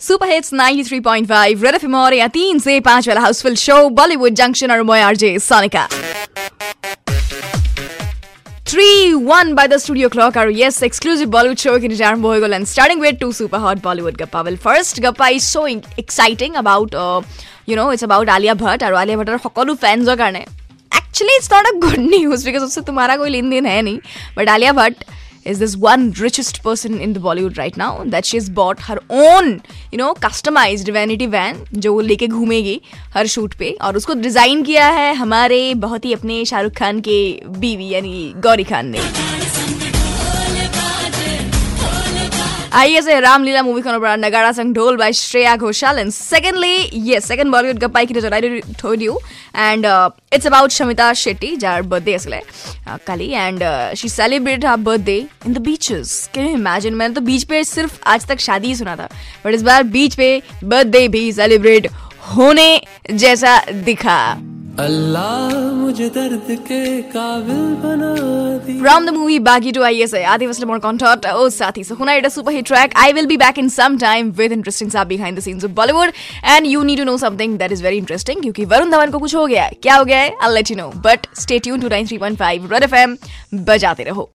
Super hits 93.5 red FM और या तीन से पांच वाला हाउसफुल शो बॉलीवुड जंक्शन और मैं RJ Sonika three one by the studio' clock আৰু য়েছ এক্সক্লুজিভ বলিউড শ্ব' কিন্তু আৰম্ভ হৈ গ'ল and starting with two super hot Bollywood গপ্পা well first গপ্পা is so' exciting about you know' it's about Alia Bhatt আৰু আলিয়া ভট্টৰ সকলো ফেন্সৰ কাৰণে actually it's not a good news because उससे तुम्हारा कोई लेन देन है नहीं but Alia Bhatt is this one richest person in the Bollywood right now that she has bought her own you know customized vanity van जो वो लेके घूमेगी हर शूट पे और उसको डिज़ाइन किया है हमारे बहुत ही अपने शाहरुख खान के बीवी यानी गौरी खान ने आइए से रामलीला मूवी खनों पर Nagada Sang Dhol by Shreya Ghoshal. And secondly ये सेकंड बॉलीवुड गप्पाई की नज़र I told you and it's about Shamita Shetty jar birthday असले काली and she celebrate her birthday in the beaches can you imagine मैंने तो बीच पे सिर्फ़ आज तक शादी ही सुना था। बट इस बार बीच पे बर्थडे भी सेलिब्रेट होने जैसा दिखा। बना दी From the movie Baggy to ISA, Adi Vaslamor Contot, oh Sati, So, Huna, it a super hit track. I will be back in some time with interesting stuff behind the scenes of Bollywood. And you need to know something that is very interesting क्योंकि वरुण धवन को कुछ हो गया है क्या हो गया है I'll let you know. But stay tuned to 93.5 Red FM बजाते रहो